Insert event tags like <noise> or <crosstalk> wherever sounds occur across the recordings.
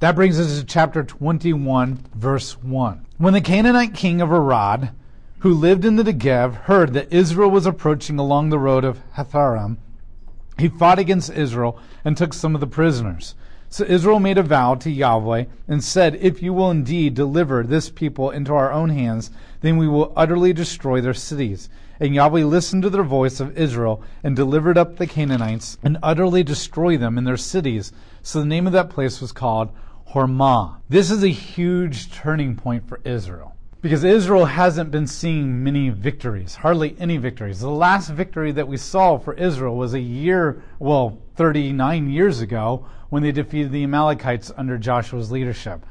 That brings us to chapter 21, verse 1. When the Canaanite king of Arad, who lived in the Negev, heard that Israel was approaching along the road of Hatharim, he fought against Israel and took some of the prisoners. So Israel made a vow to Yahweh and said, If you will indeed deliver this people into our own hands, then we will utterly destroy their cities. And Yahweh listened to the voice of Israel and delivered up the Canaanites and utterly destroyed them in their cities. So the name of that place was called Hormah. This is a huge turning point for Israel because Israel hasn't been seeing many victories, hardly any victories. The last victory that we saw for Israel was a year, well, 39 years ago when they defeated the Amalekites under Joshua's leadership.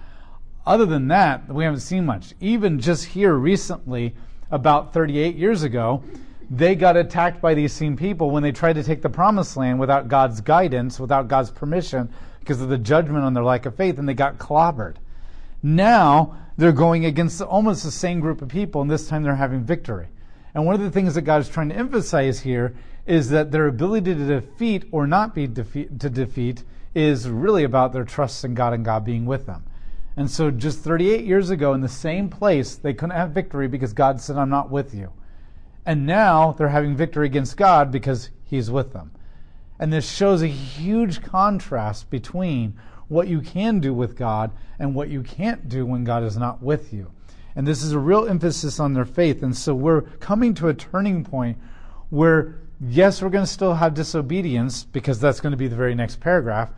Other than that, we haven't seen much. Even just here recently, about 38 years ago, they got attacked by these same people when they tried to take the promised land without God's guidance, without God's permission, because of the judgment on their lack of faith, and they got clobbered. Now they're going against almost the same group of people, and this time they're having victory. And one of the things that God is trying to emphasize here is that their ability to defeat or not be defeat, to defeat is really about their trust in God and God being with them. And so just 38 years ago in the same place, they couldn't have victory because God said, I'm not with you. And now they're having victory against God because He's with them. And this shows a huge contrast between what you can do with God and what you can't do when God is not with you. And this is a real emphasis on their faith. And so we're coming to a turning point where, yes, we're going to still have disobedience because that's going to be the very next paragraph.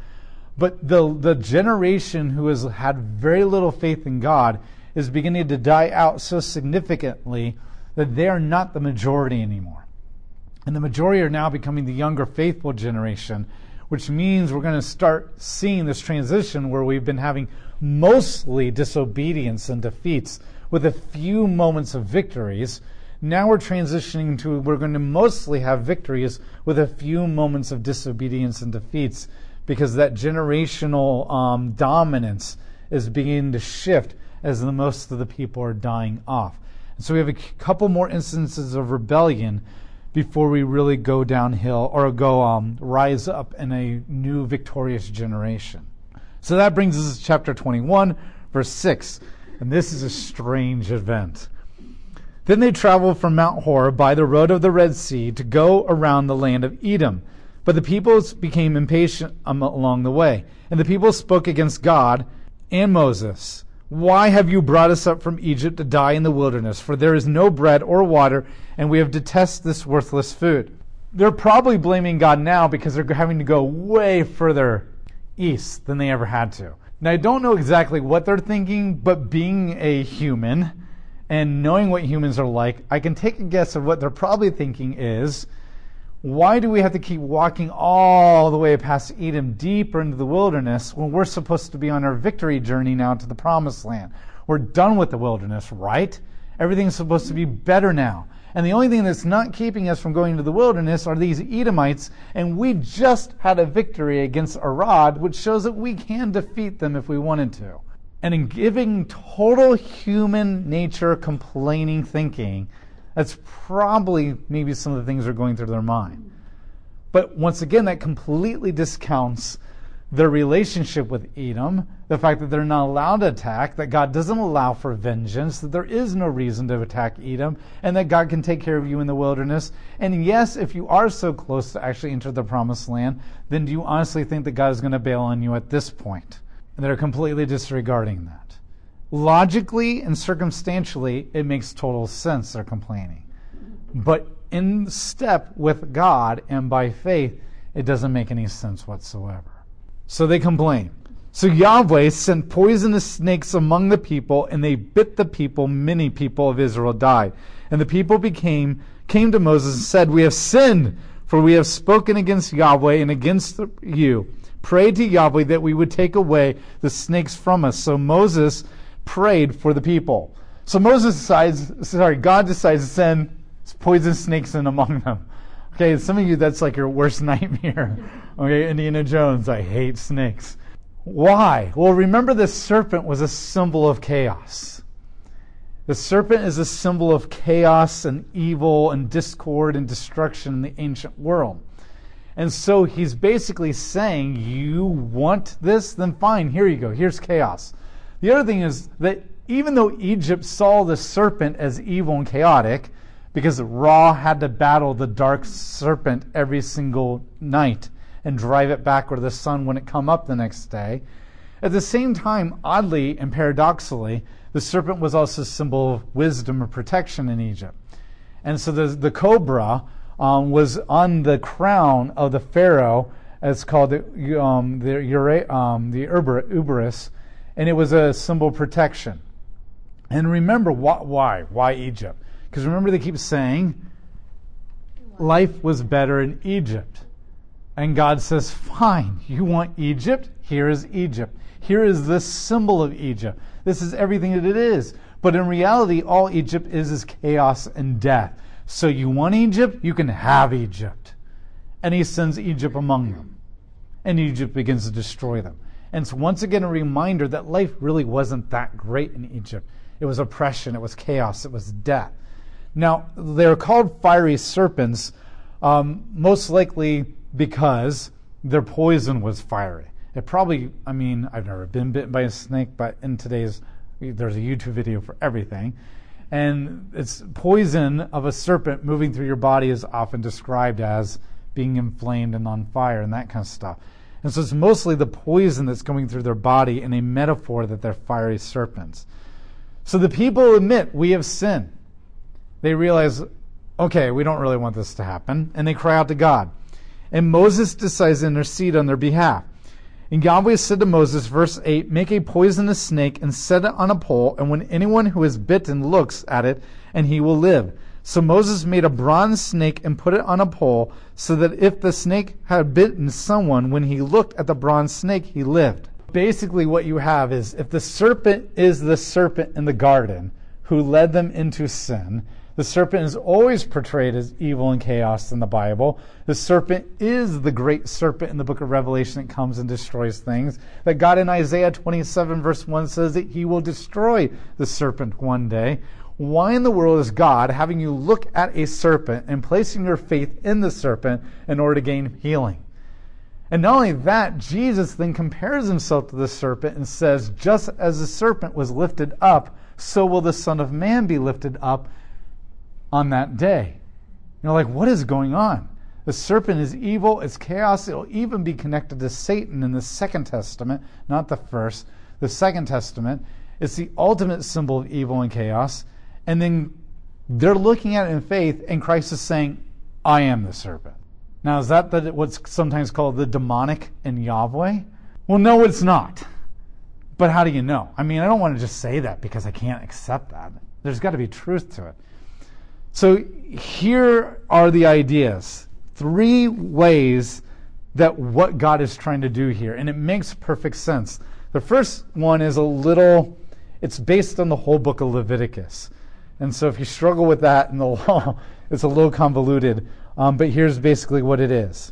But the, the generation who has had very little faith in God is beginning to die out so significantly that they are not the majority anymore. And the majority are now becoming the younger faithful generation which means we're going to start seeing this transition where we've been having mostly disobedience and defeats with a few moments of victories. Now we're transitioning to we're going to mostly have victories with a few moments of disobedience and defeats because that generational um, dominance is beginning to shift as the most of the people are dying off. So we have a couple more instances of rebellion before we really go downhill or go um, rise up in a new victorious generation. So that brings us to chapter 21, verse 6. And this is a strange event. Then they traveled from Mount Hor by the road of the Red Sea to go around the land of Edom. But the people became impatient along the way. And the people spoke against God and Moses. Why have you brought us up from Egypt to die in the wilderness? For there is no bread or water, and we have detested this worthless food. They're probably blaming God now because they're having to go way further east than they ever had to. Now, I don't know exactly what they're thinking, but being a human and knowing what humans are like, I can take a guess of what they're probably thinking is why do we have to keep walking all the way past Edom deeper into the wilderness when we're supposed to be on our victory journey now to the promised land? We're done with the wilderness, right? Everything's supposed to be better now. And the only thing that's not keeping us from going to the wilderness are these Edomites, and we just had a victory against Arad, which shows that we can defeat them if we wanted to. And in giving total human nature complaining thinking, that's probably maybe some of the things that are going through their mind. But once again, that completely discounts their relationship with Edom, the fact that they're not allowed to attack, that God doesn't allow for vengeance, that there is no reason to attack Edom, and that God can take care of you in the wilderness. And yes, if you are so close to actually enter the promised land, then do you honestly think that God is going to bail on you at this point? And they're completely disregarding that. Logically and circumstantially, it makes total sense they're complaining. But in step with God and by faith, it doesn't make any sense whatsoever. So they complain. So Yahweh sent poisonous snakes among the people, and they bit the people. Many people of Israel died. And the people became came to Moses and said, We have sinned, for we have spoken against Yahweh and against you. Pray to Yahweh that we would take away the snakes from us. So Moses prayed for the people. So Moses decides, sorry, God decides to send poison snakes in among them. Okay, some of you, that's like your worst <laughs> nightmare. Okay, Indiana Jones, I hate snakes. Why? Well, remember the serpent was a symbol of chaos. The serpent is a symbol of chaos and evil and discord and destruction in the ancient world. And so he's basically saying, You want this? Then fine, here you go. Here's chaos. The other thing is that even though Egypt saw the serpent as evil and chaotic, because Ra had to battle the dark serpent every single night and drive it back where the sun wouldn't come up the next day. At the same time, oddly and paradoxically, the serpent was also a symbol of wisdom or protection in Egypt. And so the, the cobra um, was on the crown of the pharaoh. It's called the, um, the, um, the Uraeus, and it was a symbol of protection. And remember why? Why, why Egypt? Because remember, they keep saying life was better in Egypt. And God says, Fine, you want Egypt? Here is Egypt. Here is the symbol of Egypt. This is everything that it is. But in reality, all Egypt is is chaos and death. So you want Egypt? You can have Egypt. And he sends Egypt among them. And Egypt begins to destroy them. And it's once again a reminder that life really wasn't that great in Egypt. It was oppression, it was chaos, it was death. Now, they're called fiery serpents, um, most likely because their poison was fiery. It probably, I mean, I've never been bitten by a snake, but in today's, there's a YouTube video for everything. And it's poison of a serpent moving through your body is often described as being inflamed and on fire and that kind of stuff. And so it's mostly the poison that's going through their body in a metaphor that they're fiery serpents. So the people admit, we have sinned. They realize, okay, we don't really want this to happen. And they cry out to God. And Moses decides to intercede on their behalf. And Yahweh said to Moses, verse 8, Make a poisonous snake and set it on a pole, and when anyone who is bitten looks at it, and he will live. So Moses made a bronze snake and put it on a pole, so that if the snake had bitten someone, when he looked at the bronze snake, he lived basically what you have is if the serpent is the serpent in the garden who led them into sin, the serpent is always portrayed as evil and chaos in the Bible. The serpent is the great serpent in the book of Revelation that comes and destroys things. That God in Isaiah 27, verse 1 says that he will destroy the serpent one day. Why in the world is God having you look at a serpent and placing your faith in the serpent in order to gain healing? And not only that, Jesus then compares himself to the serpent and says, Just as the serpent was lifted up, so will the Son of Man be lifted up on that day. You're like, what is going on? The serpent is evil, it's chaos, it'll even be connected to Satan in the Second Testament, not the first. The Second Testament. It's the ultimate symbol of evil and chaos. And then they're looking at it in faith, and Christ is saying, I am the serpent. Now, is that the, what's sometimes called the demonic in Yahweh? Well, no, it's not. But how do you know? I mean, I don't want to just say that because I can't accept that. There's got to be truth to it. So here are the ideas. Three ways that what God is trying to do here, and it makes perfect sense. The first one is a little, it's based on the whole book of Leviticus. And so if you struggle with that in the <laughs> law, it's a little convoluted. Um, but here's basically what it is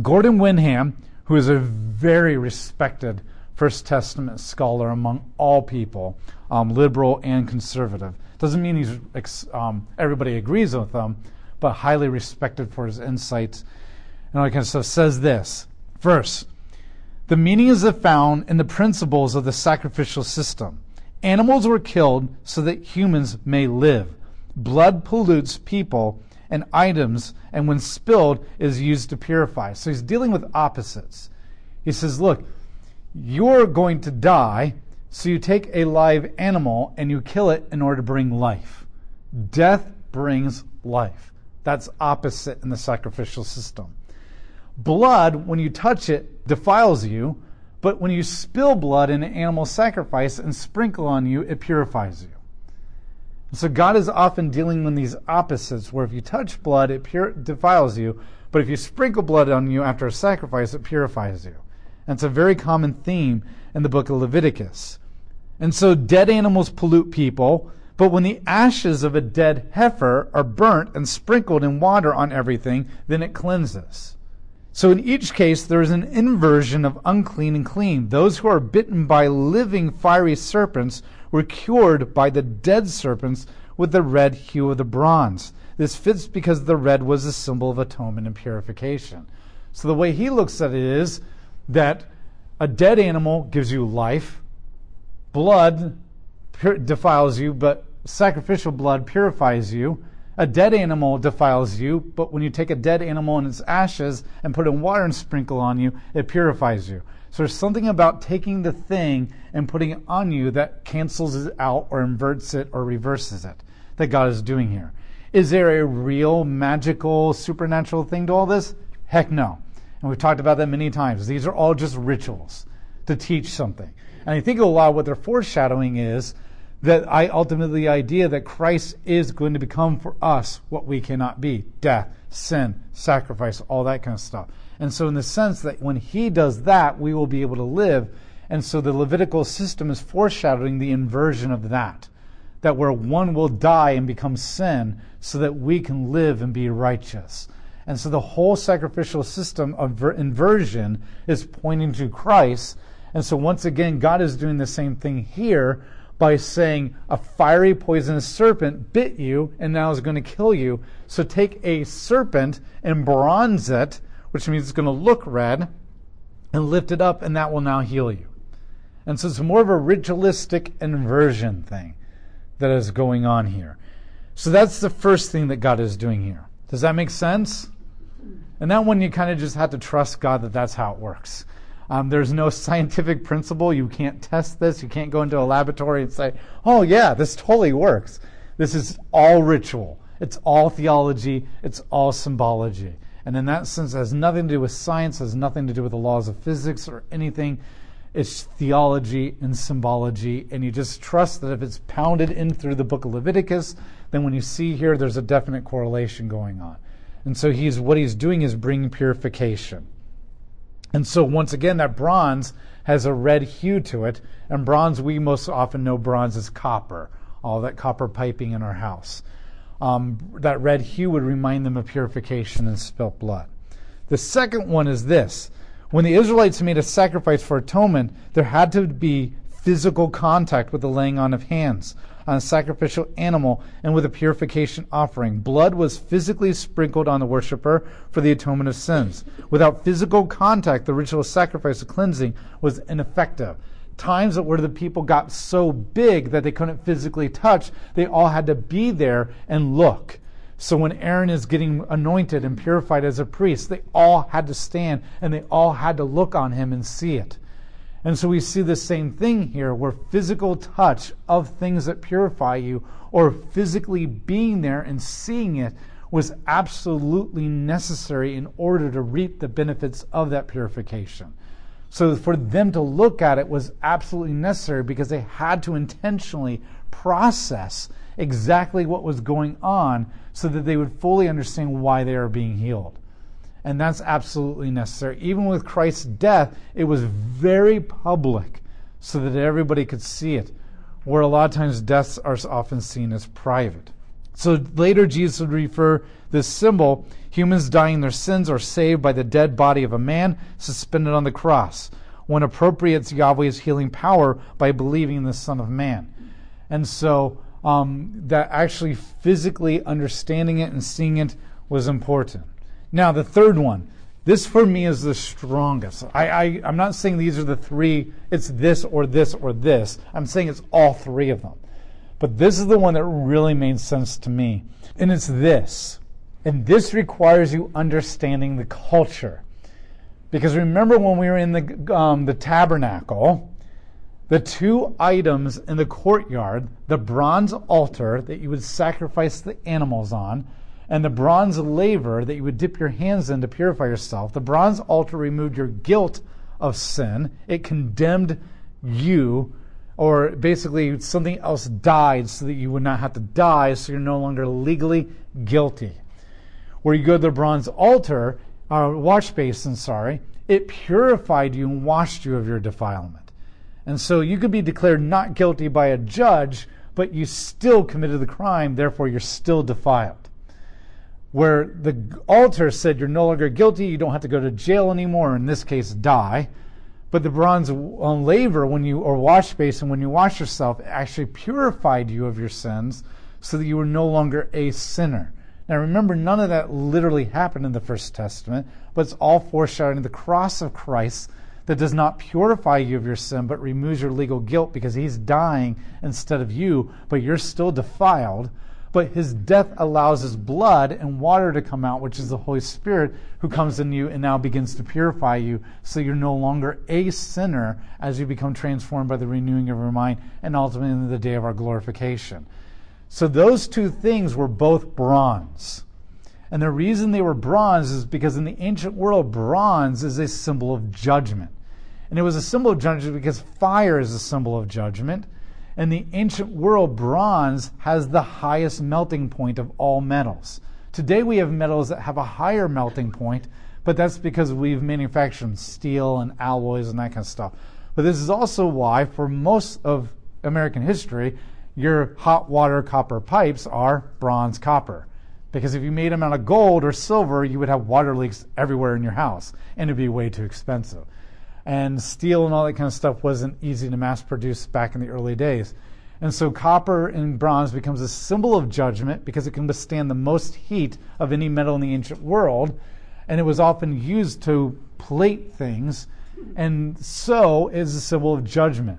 Gordon Wenham, who is a very respected First Testament scholar among all people, um, liberal and conservative. Doesn't mean he's um, everybody agrees with him, but highly respected for his insights and all that kind of stuff. Says this first, the meaning is found in the principles of the sacrificial system. Animals were killed so that humans may live. Blood pollutes people and items, and when spilled, is used to purify. So he's dealing with opposites. He says, Look, you're going to die, so you take a live animal and you kill it in order to bring life. Death brings life. That's opposite in the sacrificial system. Blood, when you touch it, defiles you, but when you spill blood in an animal sacrifice and sprinkle on you, it purifies you. So God is often dealing with these opposites, where if you touch blood, it pure, defiles you, but if you sprinkle blood on you after a sacrifice, it purifies you. And it's a very common theme in the book of Leviticus. And so dead animals pollute people, but when the ashes of a dead heifer are burnt and sprinkled in water on everything, then it cleanses. So in each case, there is an inversion of unclean and clean. Those who are bitten by living fiery serpents were cured by the dead serpents with the red hue of the bronze. This fits because the red was a symbol of atonement and purification. So the way he looks at it is that a dead animal gives you life, blood defiles you, but sacrificial blood purifies you. A dead animal defiles you, but when you take a dead animal and its ashes and put in water and sprinkle on you, it purifies you. So there's something about taking the thing and putting it on you that cancels it out or inverts it or reverses it that God is doing here. Is there a real magical supernatural thing to all this? Heck no. And we've talked about that many times. These are all just rituals to teach something. And I think a lot of what they're foreshadowing is that I ultimately the idea that Christ is going to become for us what we cannot be death, sin, sacrifice, all that kind of stuff. And so, in the sense that when he does that, we will be able to live. And so, the Levitical system is foreshadowing the inversion of that. That where one will die and become sin so that we can live and be righteous. And so, the whole sacrificial system of inversion is pointing to Christ. And so, once again, God is doing the same thing here by saying a fiery poisonous serpent bit you and now is going to kill you. So take a serpent and bronze it, which means it's going to look red, and lift it up, and that will now heal you. And so it's more of a ritualistic inversion thing that is going on here. So that's the first thing that God is doing here. Does that make sense? And that one you kind of just have to trust God that that's how it works. Um, there's no <laughs> scientific principle. You can't test this. You can't go into a laboratory and say, oh, yeah, this totally works. This is all ritual. It's all theology. It's all symbology. And in that sense, it has nothing to do with science, has nothing to do with the laws of physics or anything. It's theology and symbology. And you just trust that if it's pounded in through the book of Leviticus, then when you see here, there's a definite correlation going on. And so he's what he's doing is bringing purification. And so, once again, that bronze has a red hue to it. And bronze, we most often know bronze as copper, all that copper piping in our house. Um, that red hue would remind them of purification and spilt blood. The second one is this when the Israelites made a sacrifice for atonement, there had to be physical contact with the laying on of hands on a sacrificial animal and with a purification offering. Blood was physically sprinkled on the worshiper for the atonement of sins. Without physical contact, the ritual sacrifice of cleansing was ineffective. Times where the people got so big that they couldn't physically touch, they all had to be there and look. So when Aaron is getting anointed and purified as a priest, they all had to stand and they all had to look on him and see it. And so we see the same thing here where physical touch of things that purify you or physically being there and seeing it was absolutely necessary in order to reap the benefits of that purification. So for them to look at it was absolutely necessary because they had to intentionally process exactly what was going on so that they would fully understand why they are being healed. And that's absolutely necessary. Even with Christ's death, it was very public so that everybody could see it, where a lot of times deaths are often seen as private. So later, Jesus would refer this symbol humans dying their sins are saved by the dead body of a man suspended on the cross. One appropriates Yahweh's healing power by believing in the Son of Man. And so um, that actually physically understanding it and seeing it was important. Now, the third one. This for me is the strongest. I, I, I'm not saying these are the three, it's this or this or this. I'm saying it's all three of them. But this is the one that really made sense to me. And it's this. And this requires you understanding the culture. Because remember when we were in the, um, the tabernacle, the two items in the courtyard, the bronze altar that you would sacrifice the animals on, and the bronze laver that you would dip your hands in to purify yourself. The bronze altar removed your guilt of sin, it condemned you, or basically something else died so that you would not have to die, so you're no longer legally guilty. Where you go to the bronze altar, uh, wash basin, sorry, it purified you and washed you of your defilement. And so you could be declared not guilty by a judge, but you still committed the crime, therefore you're still defiled where the altar said you're no longer guilty, you don't have to go to jail anymore, in this case, die. But the bronze uh, laver, when you or wash basin, when you wash yourself, actually purified you of your sins, so that you were no longer a sinner. Now remember, none of that literally happened in the First Testament, but it's all foreshadowing the cross of Christ that does not purify you of your sin, but removes your legal guilt because he's dying instead of you, but you're still defiled. But his death allows his blood and water to come out, which is the Holy Spirit who comes in you and now begins to purify you so you're no longer a sinner as you become transformed by the renewing of your mind and ultimately in the day of our glorification. So those two things were both bronze. And the reason they were bronze is because in the ancient world, bronze is a symbol of judgment. And it was a symbol of judgment because fire is a symbol of judgment. In the ancient world, bronze has the highest melting point of all metals. Today we have metals that have a higher melting point, but that's because we've manufactured steel and alloys and that kind of stuff. But this is also why, for most of American history, your hot water copper pipes are bronze copper. Because if you made them out of gold or silver, you would have water leaks everywhere in your house, and it'd be way too expensive and steel and all that kind of stuff wasn't easy to mass produce back in the early days. And so copper and bronze becomes a symbol of judgment because it can withstand the most heat of any metal in the ancient world. And it was often used to plate things. And so is a symbol of judgment.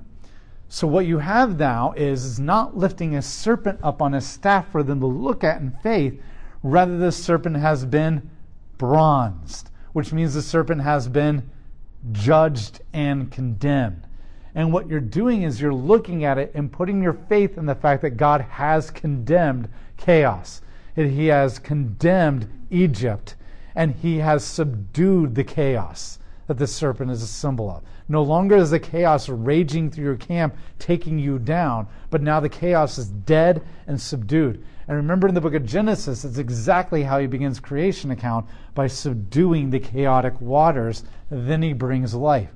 So what you have now is, is not lifting a serpent up on a staff for them to look at in faith. Rather, the serpent has been bronzed, which means the serpent has been judged and condemned. And what you're doing is you're looking at it and putting your faith in the fact that God has condemned chaos. That he has condemned Egypt and he has subdued the chaos that the serpent is a symbol of. No longer is the chaos raging through your camp, taking you down, but now the chaos is dead and subdued. And remember in the book of Genesis, it's exactly how he begins creation account by subduing the chaotic waters. Then he brings life.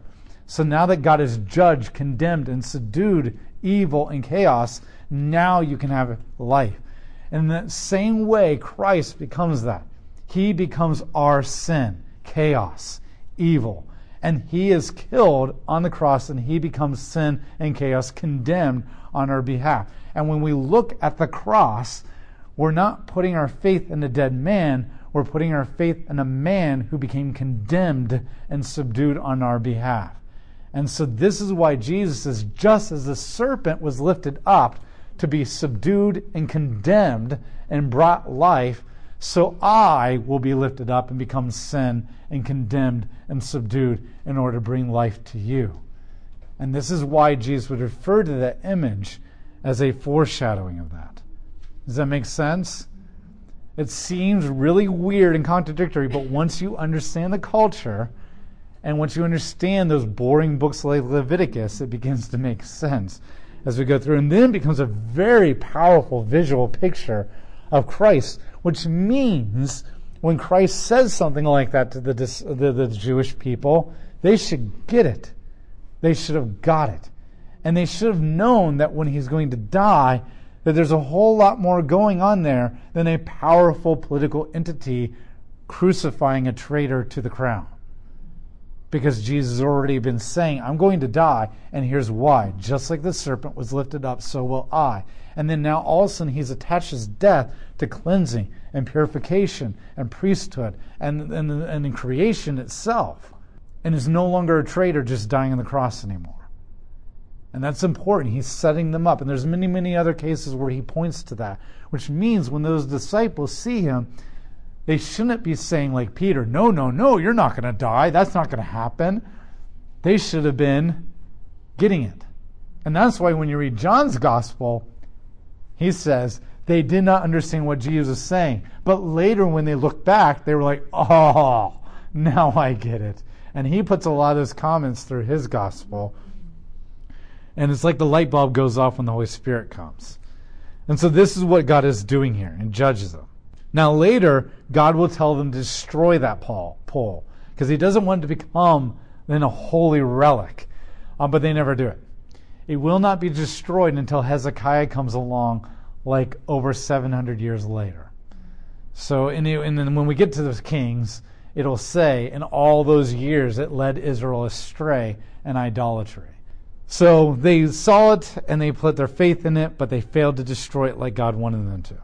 So now that God has judged, condemned, and subdued evil and chaos, now you can have life. In the same way, Christ becomes that. He becomes our sin, chaos, evil. And he is killed on the cross and he becomes sin and chaos, condemned on our behalf. And when we look at the cross, we're not putting our faith in a dead man, we're putting our faith in a man who became condemned and subdued on our behalf. And so this is why Jesus is just as the serpent was lifted up to be subdued and condemned and brought life, so I will be lifted up and become sin and condemned and subdued in order to bring life to you. And this is why Jesus would refer to that image as a foreshadowing of that. Does that make sense? It seems really weird and contradictory, but once you understand the culture and once you understand those boring books like Leviticus, it begins to make sense as we go through. And then becomes a very powerful visual picture of Christ, which means when Christ says something like that to the, the, the Jewish people, they should get it. They should have got it. And they should have known that when he's going to die, that there's a whole lot more going on there than a powerful political entity crucifying a traitor to the crown. Because Jesus has already been saying, I'm going to die, and here's why. Just like the serpent was lifted up, so will I. And then now all of a sudden he's attached his death to cleansing and purification and priesthood and, and, and in creation itself. And is no longer a traitor just dying on the cross anymore. And that's important. He's setting them up. And there's many, many other cases where he points to that, which means when those disciples see him, they shouldn't be saying, like Peter, no, no, no, you're not going to die. That's not going to happen. They should have been getting it. And that's why when you read John's gospel, he says, they did not understand what Jesus was saying. But later, when they look back, they were like, oh, <laughs> now I get it. And he puts a lot of those comments through his gospel and it's like the light bulb goes off when the Holy Spirit comes. And so this is what God is doing here and judges them. Now later, God will tell them to destroy that pole because he doesn't want it to become then a holy relic. Um, but they never do it. It will not be destroyed until Hezekiah comes along, like over 700 years later. So, in, and then when we get to the kings, it'll say, in all those years it led Israel astray and idolatry. So they saw it and they put their faith in it, but they failed to destroy it like God wanted them to.